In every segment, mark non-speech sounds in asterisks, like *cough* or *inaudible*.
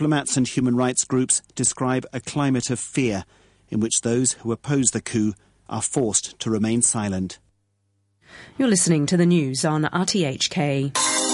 diplomats and human rights groups describe a climate of fear in which those who oppose the coup are forced to remain silent. You're listening to the news on RTHK.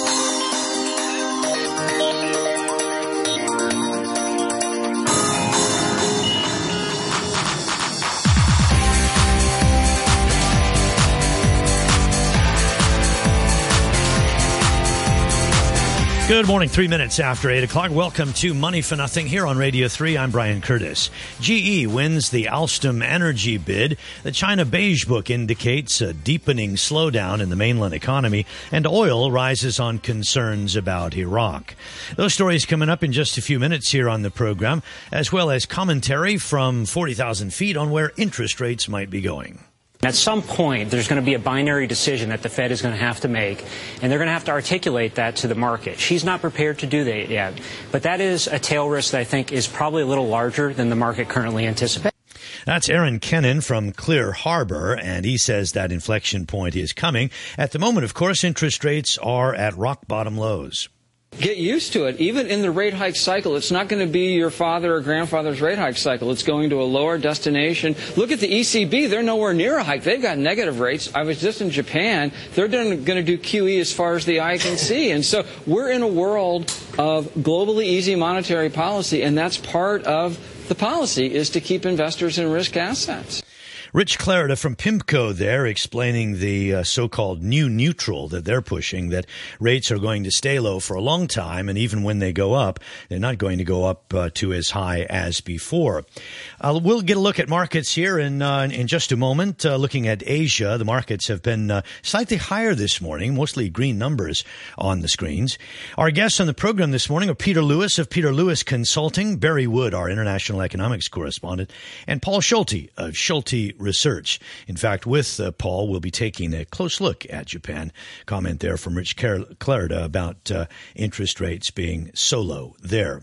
Good morning, three minutes after eight o'clock. Welcome to Money for Nothing here on Radio 3. I'm Brian Curtis. GE wins the Alstom energy bid. The China Beige Book indicates a deepening slowdown in the mainland economy, and oil rises on concerns about Iraq. Those stories coming up in just a few minutes here on the program, as well as commentary from 40,000 feet on where interest rates might be going. At some point, there's going to be a binary decision that the Fed is going to have to make, and they're going to have to articulate that to the market. She's not prepared to do that yet. But that is a tail risk that I think is probably a little larger than the market currently anticipates. That's Aaron Kennon from Clear Harbor, and he says that inflection point is coming. At the moment, of course, interest rates are at rock bottom lows get used to it. Even in the rate hike cycle, it's not going to be your father or grandfather's rate hike cycle. It's going to a lower destination. Look at the ECB. They're nowhere near a hike. They've got negative rates. I was just in Japan. They're going to do QE as far as the eye can see. And so we're in a world of globally easy monetary policy, and that's part of the policy is to keep investors in risk assets. Rich Clarida from PIMCO there explaining the uh, so-called new neutral that they're pushing, that rates are going to stay low for a long time, and even when they go up, they're not going to go up uh, to as high as before. Uh, we'll get a look at markets here in, uh, in just a moment. Uh, looking at Asia, the markets have been uh, slightly higher this morning, mostly green numbers on the screens. Our guests on the program this morning are Peter Lewis of Peter Lewis Consulting, Barry Wood, our international economics correspondent, and Paul Schulte of Schulte research. In fact, with uh, Paul, we'll be taking a close look at Japan. Comment there from Rich Clarida about uh, interest rates being so low there.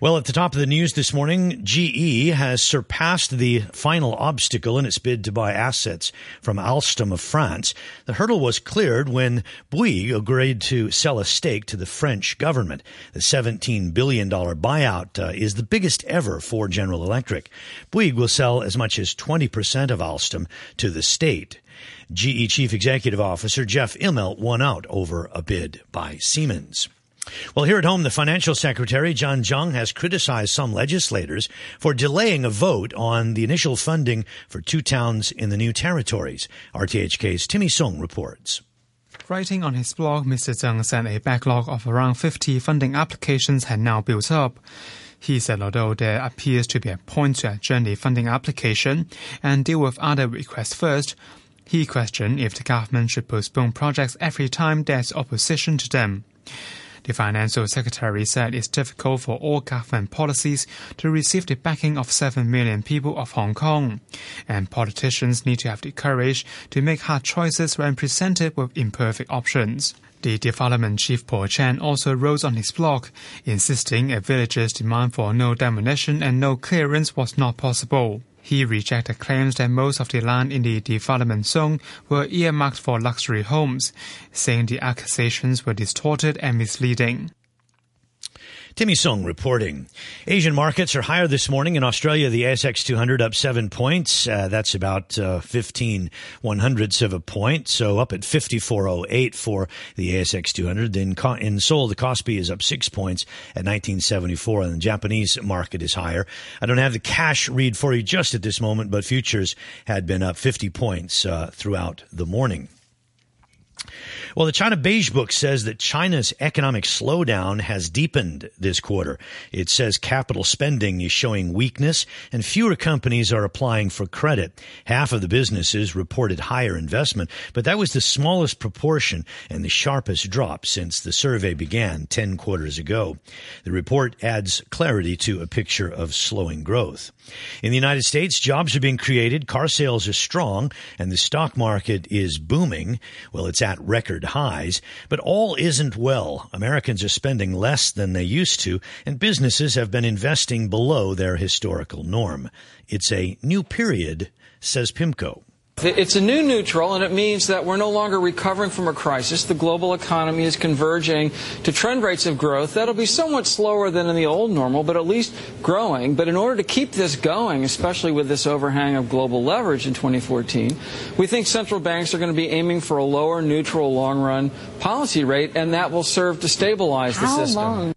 Well, at the top of the news this morning, GE has surpassed the final obstacle in its bid to buy assets from Alstom of France. The hurdle was cleared when Bouygues agreed to sell a stake to the French government. The $17 billion buyout uh, is the biggest ever for General Electric. Bouygues will sell as much as 20% of of Alstom to the state. GE Chief Executive Officer Jeff Immelt won out over a bid by Siemens. Well, here at home, the financial secretary, John Tsang, has criticized some legislators for delaying a vote on the initial funding for two towns in the new territories. RTHK's Timmy Sung reports. Writing on his blog, Mr. Tsang said a backlog of around 50 funding applications had now built up. He said although there appears to be a point to adjourn the funding application and deal with other requests first, he questioned if the government should postpone projects every time there's opposition to them. The Financial Secretary said it's difficult for all government policies to receive the backing of 7 million people of Hong Kong, and politicians need to have the courage to make hard choices when presented with imperfect options. The development chief Paul Chan also wrote on his blog, insisting a villager's demand for no demolition and no clearance was not possible. He rejected claims that most of the land in the development zone were earmarked for luxury homes, saying the accusations were distorted and misleading. Timmy Sung reporting. Asian markets are higher this morning. In Australia, the ASX 200 up seven points. Uh, that's about uh, 15 one hundredths of a point. So up at 5408 for the ASX 200. In, in Seoul, the Kospi is up six points at 1974 and the Japanese market is higher. I don't have the cash read for you just at this moment, but futures had been up 50 points uh, throughout the morning. Well, the China Beige Book says that China's economic slowdown has deepened this quarter. It says capital spending is showing weakness and fewer companies are applying for credit. Half of the businesses reported higher investment, but that was the smallest proportion and the sharpest drop since the survey began 10 quarters ago. The report adds clarity to a picture of slowing growth. In the United States, jobs are being created, car sales are strong, and the stock market is booming. Well, it's at record highs, but all isn't well. Americans are spending less than they used to, and businesses have been investing below their historical norm. It's a new period, says PIMCO. It's a new neutral, and it means that we're no longer recovering from a crisis. The global economy is converging to trend rates of growth that'll be somewhat slower than in the old normal, but at least growing. But in order to keep this going, especially with this overhang of global leverage in 2014, we think central banks are going to be aiming for a lower neutral long run policy rate, and that will serve to stabilize How the system. Long?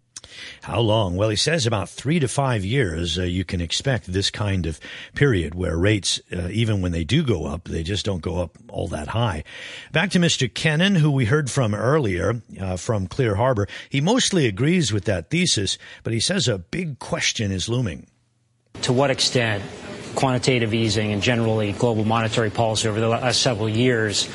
How long? Well, he says about three to five years. Uh, you can expect this kind of period where rates, uh, even when they do go up, they just don't go up all that high. Back to Mr. Kennon, who we heard from earlier uh, from Clear Harbor. He mostly agrees with that thesis, but he says a big question is looming. To what extent quantitative easing and generally global monetary policy over the last several years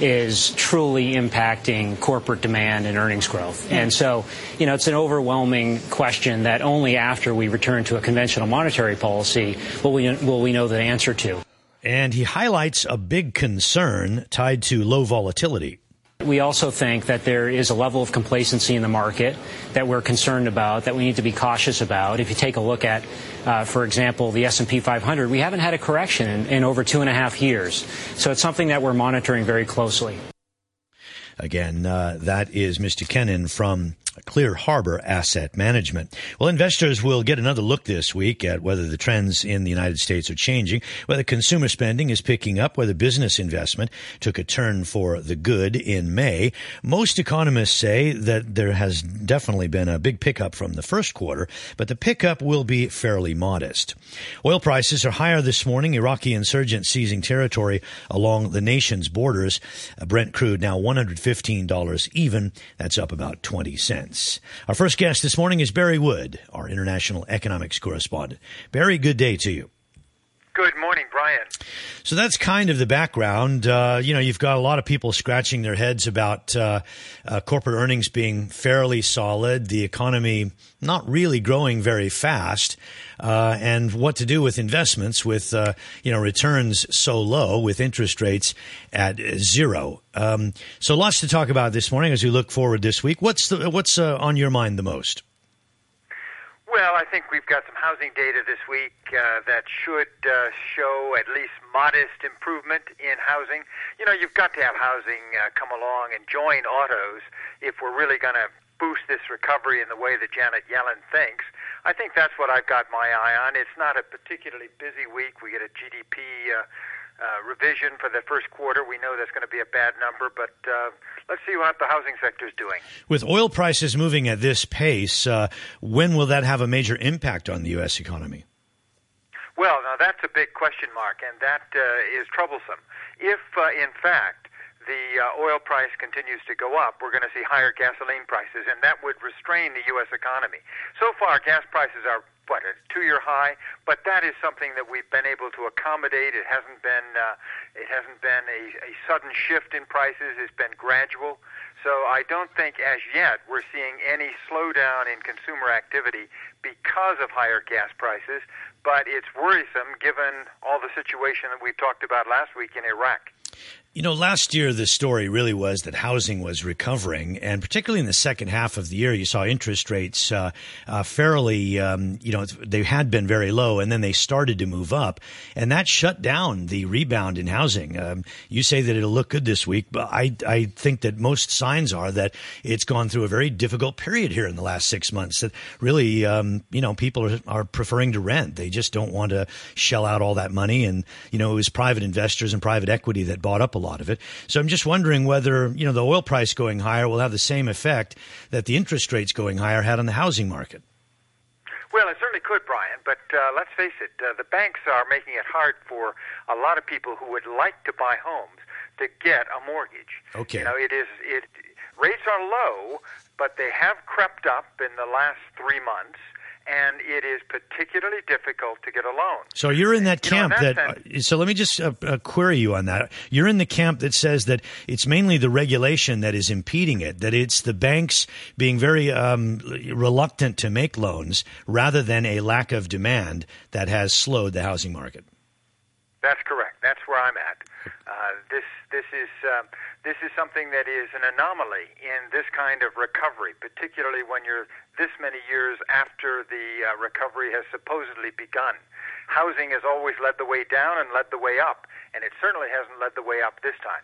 is truly impacting corporate demand and earnings growth. And so, you know, it's an overwhelming question that only after we return to a conventional monetary policy will we, will we know the answer to. And he highlights a big concern tied to low volatility. We also think that there is a level of complacency in the market that we're concerned about, that we need to be cautious about. If you take a look at, uh, for example, the S&P 500, we haven't had a correction in, in over two and a half years. So it's something that we're monitoring very closely. Again, uh, that is Mr. Kennon from Clear Harbor Asset Management. Well, investors will get another look this week at whether the trends in the United States are changing, whether consumer spending is picking up, whether business investment took a turn for the good in May. Most economists say that there has definitely been a big pickup from the first quarter, but the pickup will be fairly modest. Oil prices are higher this morning. Iraqi insurgents seizing territory along the nation's borders. Brent crude now $115 even. That's up about 20 cents. Our first guest this morning is Barry Wood, our international economics correspondent. Barry, good day to you. Good morning, So that's kind of the background. Uh, you know, you've got a lot of people scratching their heads about uh, uh, corporate earnings being fairly solid, the economy not really growing very fast, uh, and what to do with investments with uh, you know returns so low, with interest rates at zero. Um, so lots to talk about this morning as we look forward this week. What's the, what's uh, on your mind the most? Well, I think we've got some housing data this week uh, that should uh, show at least modest improvement in housing. You know, you've got to have housing uh, come along and join autos if we're really going to boost this recovery in the way that Janet Yellen thinks. I think that's what I've got my eye on. It's not a particularly busy week. We get a GDP uh, uh, revision for the first quarter. We know that's going to be a bad number, but uh, let's see what the housing sector is doing. With oil prices moving at this pace, uh, when will that have a major impact on the U.S. economy? Well, now that's a big question mark, and that uh, is troublesome. If, uh, in fact, the uh, oil price continues to go up, we're going to see higher gasoline prices, and that would restrain the U.S. economy. So far, gas prices are what a two-year high, but that is something that we've been able to accommodate. It hasn't been uh, it hasn't been a, a sudden shift in prices. It's been gradual. So I don't think as yet we're seeing any slowdown in consumer activity because of higher gas prices, but it's worrisome given all the situation that we talked about last week in Iraq. You know, last year the story really was that housing was recovering, and particularly in the second half of the year, you saw interest rates uh, uh, fairly, um, you know, they had been very low, and then they started to move up, and that shut down the rebound in housing. Um, you say that it'll look good this week, but I, I think that most signs are that it's gone through a very difficult period here in the last six months. That really, um, you know, people are, are preferring to rent; they just don't want to shell out all that money, and you know, it was private investors and private equity that bought up a lot of it. So I'm just wondering whether, you know, the oil price going higher will have the same effect that the interest rates going higher had on the housing market. Well, it certainly could, Brian, but uh, let's face it, uh, the banks are making it hard for a lot of people who would like to buy homes to get a mortgage. Okay. You know, it is it rates are low, but they have crept up in the last 3 months and it is particularly difficult to get a loan. So you're in that You know, camp in that that. sense- so let me just uh, uh, query you on that. You're in the camp that says that it's mainly the regulation that is impeding it. That it's the banks being very um, reluctant to make loans rather than a lack of demand that has slowed the housing market. That's correct. That's where I'm at. Uh, this is um, this is something that is an anomaly in this kind of recovery, particularly when you're this many years after the uh, recovery has supposedly begun. housing has always led the way down and led the way up, and it certainly hasn't led the way up this time.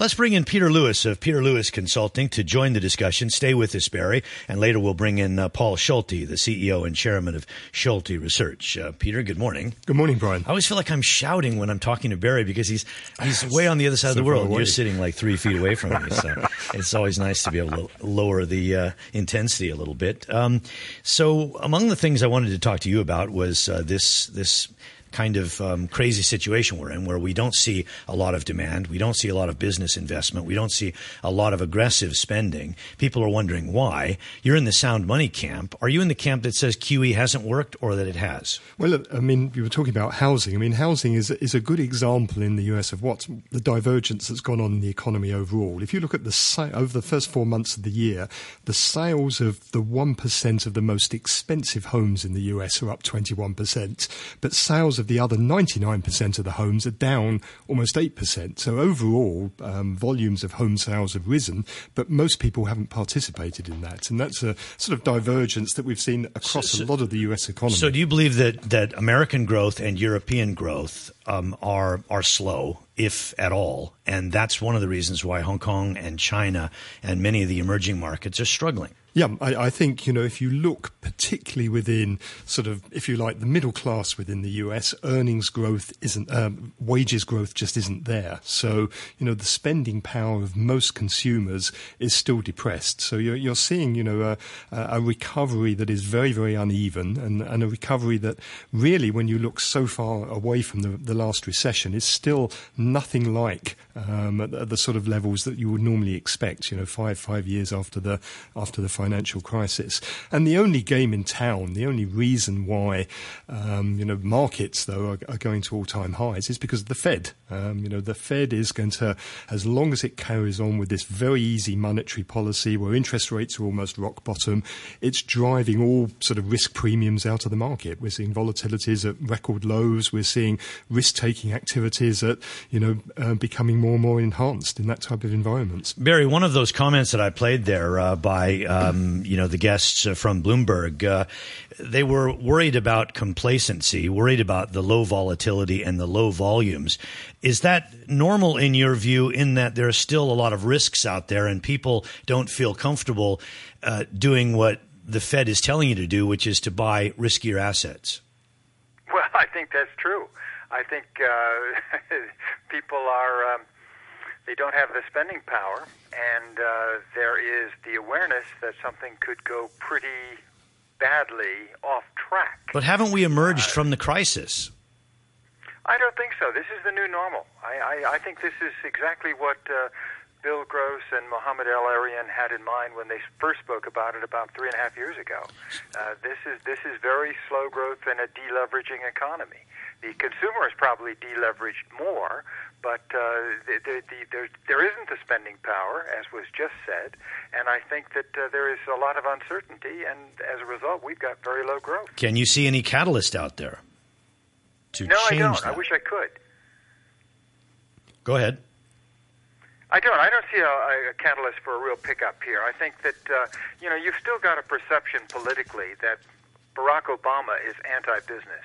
Let's bring in Peter Lewis of Peter Lewis Consulting to join the discussion. Stay with us, Barry, and later we'll bring in uh, Paul Schulte, the CEO and chairman of Schulte Research. Uh, Peter, good morning. Good morning, Brian. I always feel like I'm shouting when I'm talking to Barry because he's *sighs* he's way on the other side so of the world. You're sitting like three feet away from me, so *laughs* it's always nice to be able to lower the uh, intensity a little bit. Um, so, among the things I wanted to talk to you about was uh, this this kind of um, crazy situation we're in where we don't see a lot of demand, we don't see a lot of business investment, we don't see a lot of aggressive spending. People are wondering why. You're in the sound money camp. Are you in the camp that says QE hasn't worked or that it has? Well, I mean, you were talking about housing. I mean, housing is, is a good example in the US of what the divergence that's gone on in the economy overall. If you look at the over the first four months of the year, the sales of the 1% of the most expensive homes in the US are up 21%, but sales of the other 99% of the homes are down almost 8%. So overall, um, volumes of home sales have risen, but most people haven't participated in that. And that's a sort of divergence that we've seen across so, a lot of the US economy. So do you believe that, that American growth and European growth um, are, are slow? if at all. And that's one of the reasons why Hong Kong and China and many of the emerging markets are struggling. Yeah, I, I, think, you know, if you look particularly within sort of, if you like, the middle class within the US, earnings growth isn't, um, wages growth just isn't there. So, you know, the spending power of most consumers is still depressed. So you're, you're seeing, you know, a, a recovery that is very, very uneven and, and, a recovery that really, when you look so far away from the, the last recession, is still nothing like um, at, the sort of levels that you would normally expect, you know, five, five years after the, after the financial crisis. And the only game in town, the only reason why, um, you know, markets though are, are going to all-time highs is because of the Fed. Um, you know, the Fed is going to, as long as it carries on with this very easy monetary policy where interest rates are almost rock bottom, it's driving all sort of risk premiums out of the market. We're seeing volatilities at record lows. We're seeing risk-taking activities at, you know, uh, becoming more and more enhanced in that type of environment. Barry, one of those comments that I played there uh, by uh, um, you know, the guests uh, from Bloomberg, uh, they were worried about complacency, worried about the low volatility and the low volumes. Is that normal in your view? In that there are still a lot of risks out there, and people don't feel comfortable uh, doing what the Fed is telling you to do, which is to buy riskier assets. Well, *laughs* I think that's true. I think uh, *laughs* people are. Um, they don't have the spending power, and uh, there is the awareness that something could go pretty badly off track. But haven't we emerged uh, from the crisis? I don't think so. This is the new normal. I, I, I think this is exactly what uh, Bill Gross and Mohamed El-Erian had in mind when they first spoke about it about three and a half years ago. Uh, this is this is very slow growth in a deleveraging economy. The consumer is probably deleveraged more, but uh, the, the, the, there, there isn't the spending power, as was just said, and I think that uh, there is a lot of uncertainty, and as a result, we've got very low growth. Can you see any catalyst out there to no, change I don't. That? I wish I could. Go ahead. I don't. I don't see a, a catalyst for a real pickup here. I think that uh, you know you've still got a perception politically that Barack Obama is anti-business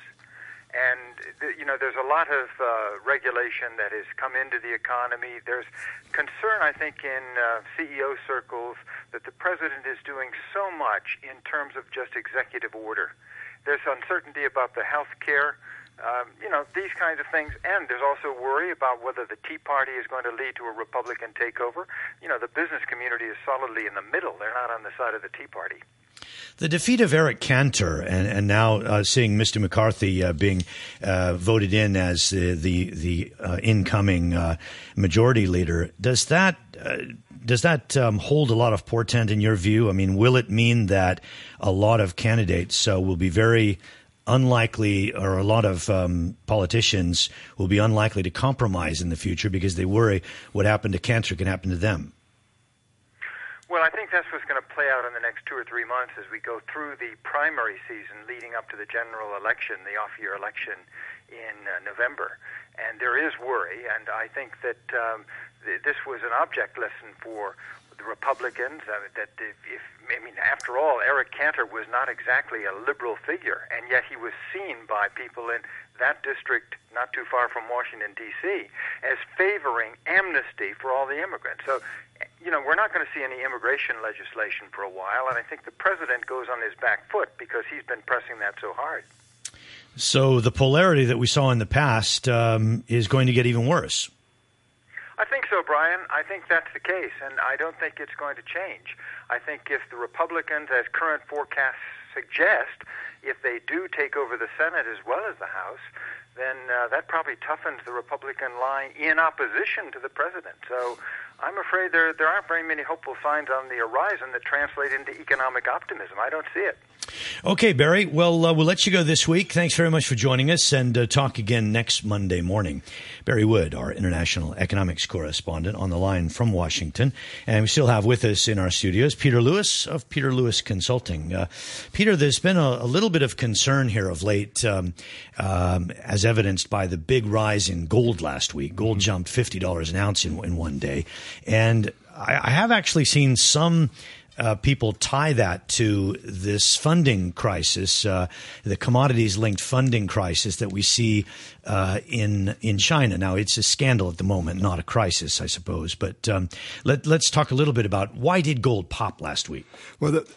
and you know there's a lot of uh, regulation that has come into the economy. There's concern, I think, in uh, CEO circles that the president is doing so much in terms of just executive order. There's uncertainty about the health care. Um, you know, these kinds of things. And there's also worry about whether the Tea Party is going to lead to a Republican takeover. You know, the business community is solidly in the middle. They're not on the side of the Tea Party. The defeat of Eric Cantor and, and now uh, seeing Mr. McCarthy uh, being uh, voted in as the the, the uh, incoming uh, majority leader does that uh, does that um, hold a lot of portent in your view? I mean, will it mean that a lot of candidates will be very unlikely, or a lot of um, politicians will be unlikely to compromise in the future because they worry what happened to Cantor can happen to them? Well, I think that's what's going to play out in the next two or three months as we go through the primary season leading up to the general election, the off year election in uh, November. And there is worry, and I think that um, th- this was an object lesson for the Republicans. Uh, that if, if I mean, after all, Eric Cantor was not exactly a liberal figure, and yet he was seen by people in that district, not too far from Washington D.C., as favoring amnesty for all the immigrants. So, you know, we're not going to see any immigration legislation for a while, and I think the president goes on his back foot because he's been pressing that so hard. So the polarity that we saw in the past um, is going to get even worse. I think so, Brian. I think that's the case, and I don't think it's going to change. I think if the Republicans, as current forecasts suggest, if they do take over the Senate as well as the House, then uh, that probably toughens the Republican line in opposition to the president. So I'm afraid there there aren't very many hopeful signs on the horizon that translate into economic optimism. I don't see it. Okay, Barry. Well, uh, we'll let you go this week. Thanks very much for joining us and uh, talk again next Monday morning. Barry Wood, our international economics correspondent, on the line from Washington. And we still have with us in our studios Peter Lewis of Peter Lewis Consulting. Uh, Peter, there's been a, a, little bit of concern here of late, um, um, as evidenced by the big rise in gold last week. Gold jumped $50 an ounce in, in one day. And I, I have actually seen some uh, people tie that to this funding crisis, uh, the commodities linked funding crisis that we see uh, in in China. Now, it's a scandal at the moment, not a crisis, I suppose. But um, let, us talk a little bit about why did gold pop last week? Well, the,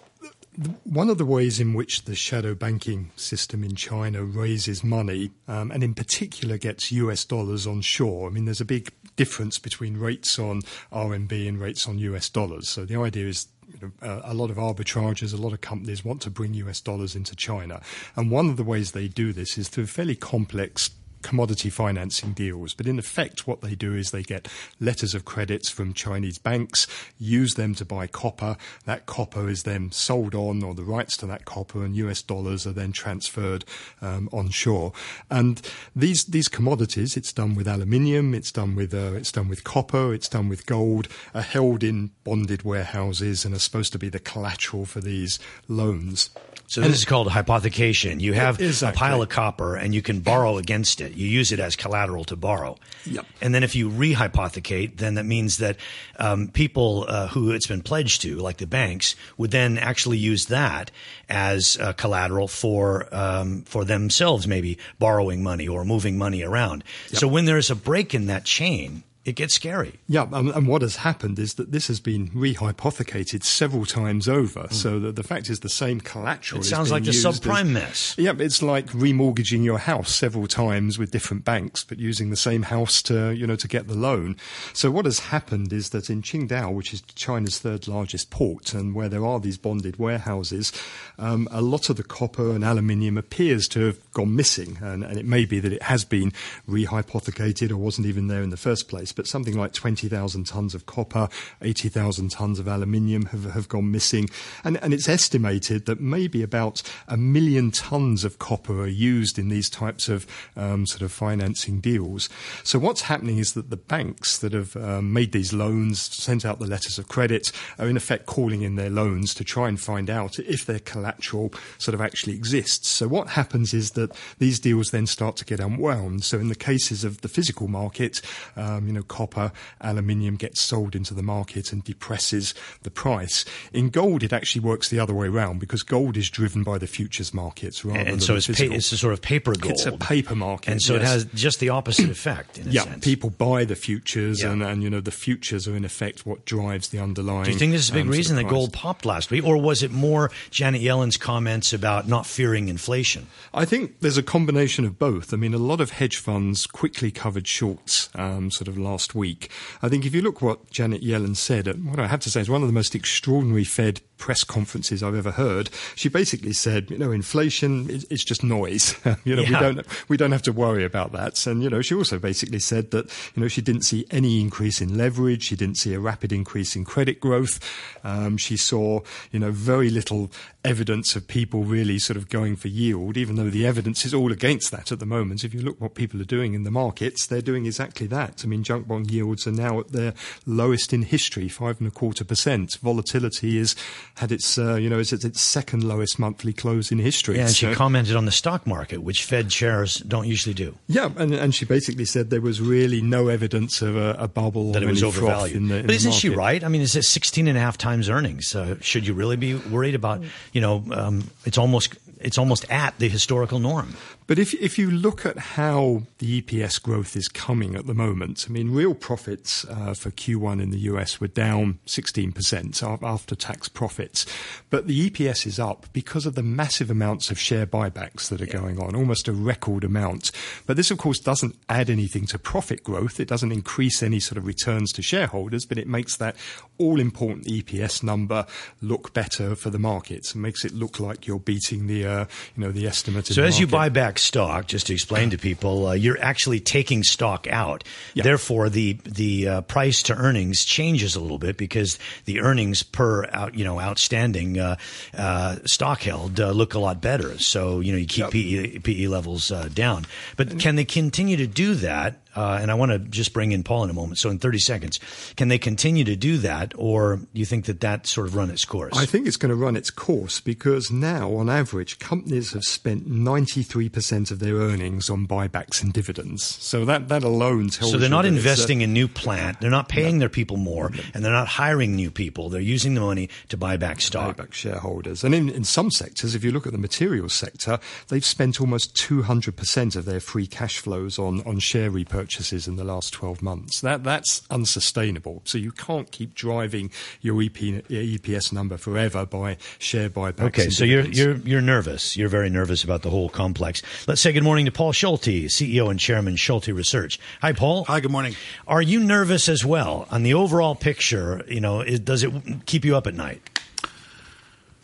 one of the ways in which the shadow banking system in China raises money, um, and in particular gets US dollars on shore, I mean, there's a big difference between rates on RMB and rates on US dollars. So the idea is you know, uh, a lot of arbitrageurs, a lot of companies want to bring US dollars into China. And one of the ways they do this is through fairly complex commodity financing deals. But in effect, what they do is they get letters of credits from Chinese banks, use them to buy copper. That copper is then sold on, or the rights to that copper and US dollars are then transferred um, onshore. And these these commodities, it's done with aluminium, it's done with uh, it's done with copper, it's done with gold, are held in bonded warehouses and are supposed to be the collateral for these loans. So this is called hypothecation. You have exactly. a pile of copper and you can borrow against it. You use it as collateral to borrow. Yep. And then if you rehypothecate, then that means that um, people uh, who it's been pledged to, like the banks, would then actually use that as uh, collateral for um, for themselves, maybe borrowing money or moving money around. Yep. So when there's a break in that chain, it gets scary. Yeah, and, and, what has happened is that this has been rehypothecated several times over. Mm. So the, the fact is, the same collateral. It sounds like the subprime as, mess. Yeah, it's like remortgaging your house several times with different banks, but using the same house to you know to get the loan. So what has happened is that in Qingdao, which is China's third largest port, and where there are these bonded warehouses, um, a lot of the copper and aluminium appears to have gone missing, and, and it may be that it has been rehypothecated or wasn't even there in the first place but something like 20,000 tons of copper, 80,000 tons of aluminium have, have gone missing. And, and it's estimated that maybe about a million tons of copper are used in these types of um, sort of financing deals. So what's happening is that the banks that have um, made these loans, sent out the letters of credit, are in effect calling in their loans to try and find out if their collateral sort of actually exists. So what happens is that these deals then start to get unwound. So in the cases of the physical market, um, you know, copper, aluminium gets sold into the market and depresses the price. In gold, it actually works the other way around because gold is driven by the futures markets rather and than so it's, pa- it's a sort of paper gold. It's a paper market, and so yes. it has just the opposite effect. yeah, sense. people buy the futures, yeah. and, and you know the futures are in effect what drives the underlying. Do you think this is a big um, reason that gold popped last week, or was it more Janet Yellen's comments about not fearing inflation? I think there's a combination of both. I mean, a lot of hedge funds quickly covered shorts um, sort of last week. I think if you look what Janet Yellen said, uh, what I have to say is one of the most extraordinary Fed press conferences I've ever heard. She basically said, you know, inflation is, it's just noise. *laughs* you know, yeah. we don't we don't have to worry about that. And you know, she also basically said that you know she didn't see any increase in leverage. She didn't see a rapid increase in credit growth. Um, she saw you know very little evidence of people really sort of going for yield, even though the evidence is all against that at the moment. If you look what people are doing in the markets, they're doing exactly that. I mean, junk bond yields are now at their lowest in history, five and a quarter percent. Volatility is had its, uh, you know, it's its second lowest monthly close in history. Yeah, and So- she commented on the stock market, which Fed chairs don't usually do. yeah, and, and she basically said there was really no evidence of a, a bubble That it was overvalued. In the, in but isn't she right? I mean, it's at 16 and a half times earnings. Uh, should you really be worried about, you know, um, it's almost it's almost at the historical norm. But if if you look at how the EPS growth is coming at the moment, I mean, real profits uh, for Q1 in the US were down 16% after tax profits, but the EPS is up because of the massive amounts of share buybacks that are going on, almost a record amount. But this, of course, doesn't add anything to profit growth. It doesn't increase any sort of returns to shareholders, but it makes that all important EPS number look better for the markets and makes it look like you're beating the uh, you know the estimate. So as you buy back stock, just to explain to people, uh, you're actually taking stock out. Yeah. Therefore, the the uh, price to earnings changes a little bit because the earnings per out, you know outstanding uh, uh, stock held uh, look a lot better. So you know you keep PE, PE levels uh, down. But can they continue to do that? Uh, and I want to just bring in Paul in a moment. So in 30 seconds, can they continue to do that, or do you think that that sort of run its course? I think it's going to run its course because now, on average, companies have spent 93% of their earnings on buybacks and dividends. So that, that alone tells So they're not it's a- investing in new plant. They're not paying their people more, and they're not hiring new people. They're using the money to buy back stock. buyback shareholders. And in, in some sectors, if you look at the materials sector, they've spent almost 200% of their free cash flows on, on share repurchases in the last 12 months. That, that's unsustainable. So you can't keep driving your, EP, your EPS number forever by share buybacks. Okay, and so you're you're you're nervous. You're very nervous about the whole complex. Let's say good morning to Paul Schulte, CEO and Chairman Schulte Research. Hi, Paul. Hi, good morning. Are you nervous as well on the overall picture? You know, is, does it keep you up at night?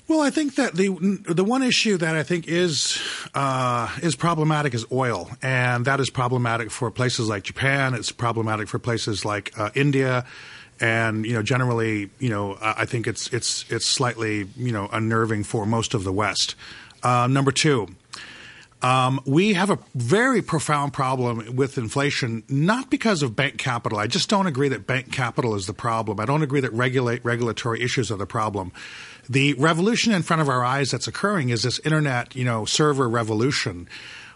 Well, I think that the the one issue that I think is uh, is problematic is oil, and that is problematic for places like Japan. It's problematic for places like uh, India, and you know generally, you know, I think it's it's it's slightly you know unnerving for most of the West. Uh, number two. Um, we have a very profound problem with inflation, not because of bank capital. I just don't agree that bank capital is the problem. I don't agree that regulate regulatory issues are the problem. The revolution in front of our eyes that's occurring is this internet, you know, server revolution,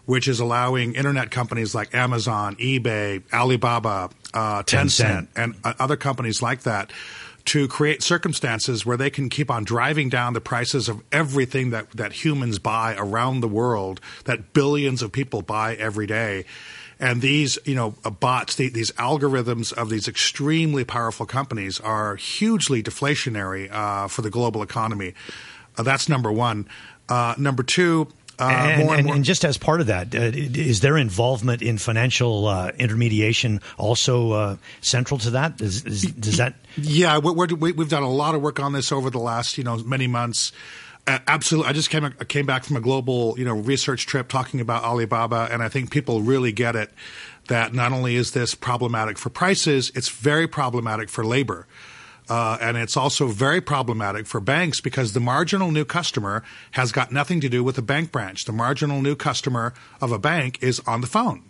which is allowing internet companies like Amazon, eBay, Alibaba, uh, Tencent, Tencent. and uh, other companies like that to create circumstances where they can keep on driving down the prices of everything that, that humans buy around the world, that billions of people buy every day. And these, you know, uh, bots, the, these algorithms of these extremely powerful companies are hugely deflationary uh, for the global economy. Uh, that's number one. Uh, number two, uh, and, and and, and just as part of that, uh, is their involvement in financial uh, intermediation also uh, central to that? Is, is, does that? Yeah, we- we've done a lot of work on this over the last, you know, many months. Uh, absolutely, I just came I came back from a global, you know, research trip talking about Alibaba, and I think people really get it that not only is this problematic for prices, it's very problematic for labor. Uh, and it's also very problematic for banks because the marginal new customer has got nothing to do with the bank branch. The marginal new customer of a bank is on the phone.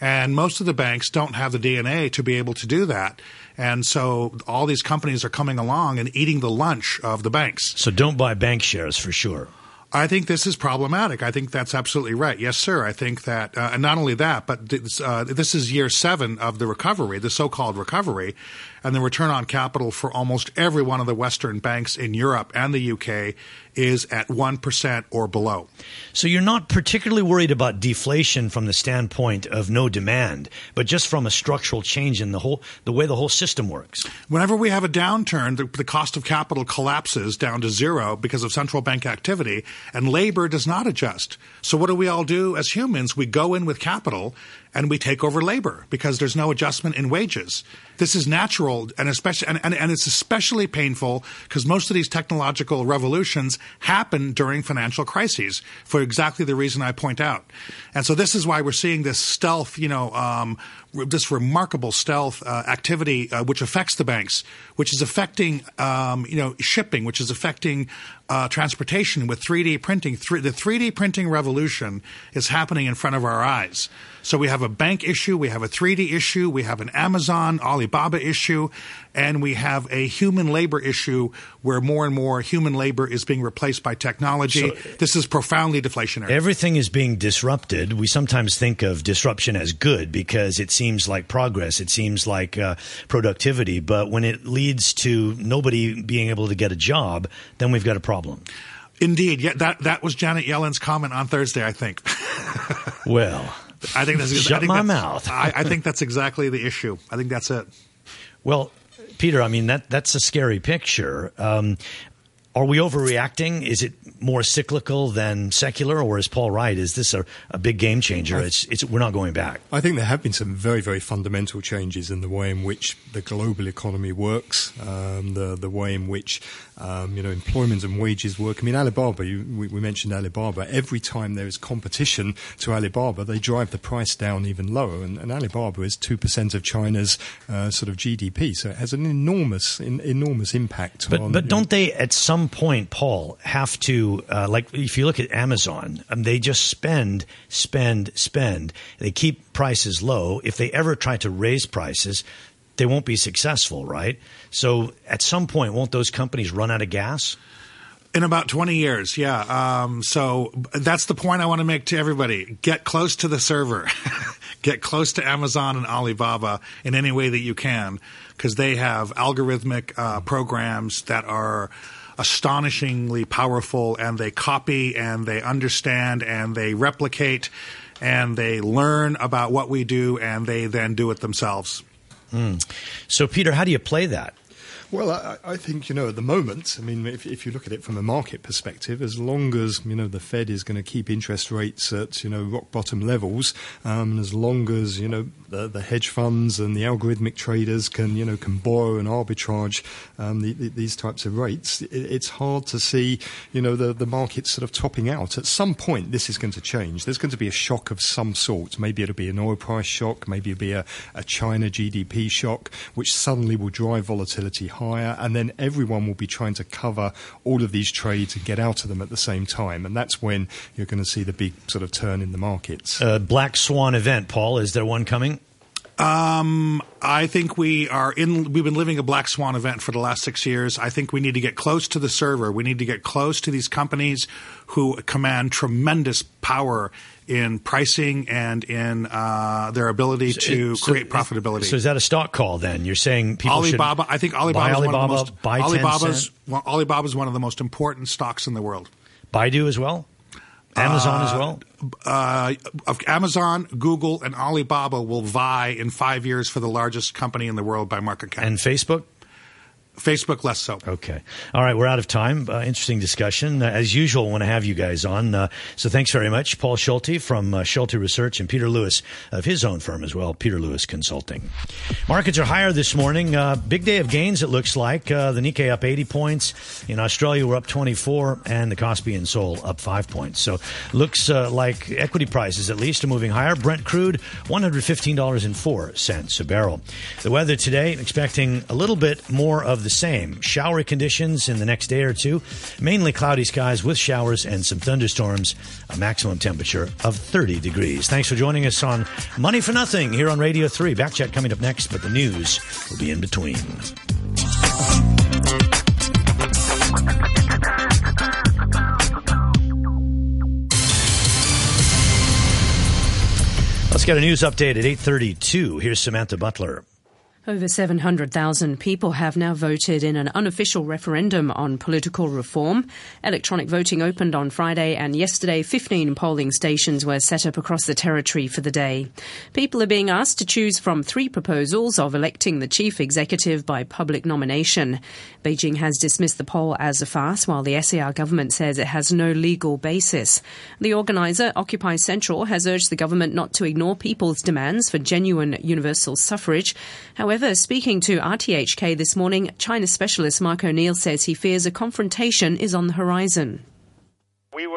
And most of the banks don't have the DNA to be able to do that. And so all these companies are coming along and eating the lunch of the banks. So don't buy bank shares for sure. I think this is problematic. I think that's absolutely right. Yes, sir. I think that, uh, and not only that, but this, uh, this is year seven of the recovery, the so-called recovery, and the return on capital for almost every one of the Western banks in Europe and the UK is at one percent or below. So you're not particularly worried about deflation from the standpoint of no demand, but just from a structural change in the whole the way the whole system works. Whenever we have a downturn, the, the cost of capital collapses down to zero because of central bank activity, and labor does not adjust. So, what do we all do as humans? We go in with capital and we take over labor because there's no adjustment in wages. This is natural, and especially, and, and, and it's especially painful because most of these technological revolutions happen during financial crises for exactly the reason I point out. And so, this is why we're seeing this stealth, you know, um, this remarkable stealth uh, activity uh, which affects the banks, which is affecting um, you know shipping, which is affecting uh, transportation with 3D printing. Th- the 3D printing revolution is happening in front of our eyes. So we have a bank issue, we have a 3D issue, we have an Amazon, Alibaba issue, and we have a human labor issue where more and more human labor is being replaced by technology. So this is profoundly deflationary. Everything is being disrupted. We sometimes think of disruption as good because it seems like progress, it seems like uh, productivity, but when it leads to nobody being able to get a job, then we've got a problem. Indeed, yeah, that that was Janet Yellen's comment on Thursday. I think. *laughs* well, I think that's shut I think my that's, mouth. I, I think *laughs* that's exactly the issue. I think that's it. Well, Peter, I mean that that's a scary picture. Um, are we overreacting? Is it more cyclical than secular, or is Paul right? Is this a, a big game changer? It's, it's, we're not going back. I think there have been some very, very fundamental changes in the way in which the global economy works, um, the the way in which um, you know employment and wages work. I mean, Alibaba. You, we, we, mentioned Alibaba. Every time there is competition to Alibaba, they drive the price down even lower. And, and Alibaba is two percent of China's uh, sort of GDP, so it has an enormous, in, enormous impact. But on, but don't know, they at some point, Paul, have to uh, like if you look at Amazon, um, they just spend, spend, spend. They keep prices low. If they ever try to raise prices, they won't be successful, right? So at some point, won't those companies run out of gas? In about 20 years, yeah. Um, so that's the point I want to make to everybody. Get close to the server. *laughs* Get close to Amazon and Alibaba in any way that you can because they have algorithmic uh, programs that are astonishingly powerful and they copy and they understand and they replicate and they learn about what we do and they then do it themselves. Mm. So, Peter, how do you play that? Well, I, I, think you know at the moment. I mean, if, if, you look at it from a market perspective, as long as you know the Fed is going to keep interest rates at you know rock bottom levels, um, and as long as you know the, the, hedge funds and the algorithmic traders can you know can borrow and arbitrage um, the, the, these types of rates, it, it's hard to see you know the the market sort of topping out. At some point, this is going to change. There's going to be a shock of some sort. Maybe it'll be an oil price shock. Maybe it'll be a, a China GDP shock, which suddenly will drive volatility higher, and then everyone will be trying to cover all of these trades and get out of them at the same time. And that's when you're going to see the big sort of turn in the markets. Uh, black swan event, Paul. Is there one coming? Um, I think we are in. We've been living a black swan event for the last six years. I think we need to get close to the server. We need to get close to these companies who command tremendous power in pricing and in uh, their ability so to it, create profitability. So is that a stock call then? You're saying people Alibaba? I think Alibaba buy Alibaba, one of the most, Alibaba's, Alibaba's one of the most important stocks in the world. Baidu as well. Amazon uh, as well. Uh, Amazon, Google, and Alibaba will vie in five years for the largest company in the world by market cap. And Facebook. Facebook less so. Okay. All right. We're out of time. Uh, interesting discussion. Uh, as usual, I want to have you guys on. Uh, so thanks very much. Paul Schulte from uh, Schulte Research and Peter Lewis of his own firm as well, Peter Lewis Consulting. Markets are higher this morning. Uh, big day of gains, it looks like. Uh, the Nikkei up 80 points. In Australia, we're up 24 and the Kospi and Seoul up 5 points. So looks like equity prices at least are moving higher. Brent crude, $115.04 a barrel. The weather today, expecting a little bit more of the same. Showery conditions in the next day or two. Mainly cloudy skies with showers and some thunderstorms. A maximum temperature of 30 degrees. Thanks for joining us on Money for Nothing here on Radio 3. Backchat coming up next, but the news will be in between. Let's get a news update at 8:32. Here's Samantha Butler. Over 700,000 people have now voted in an unofficial referendum on political reform. Electronic voting opened on Friday and yesterday 15 polling stations were set up across the territory for the day. People are being asked to choose from three proposals of electing the chief executive by public nomination. Beijing has dismissed the poll as a farce while the SAR government says it has no legal basis. The organizer, Occupy Central, has urged the government not to ignore people's demands for genuine universal suffrage. However, However, speaking to RTHK this morning, China specialist Mark O'Neill says he fears a confrontation is on the horizon. We were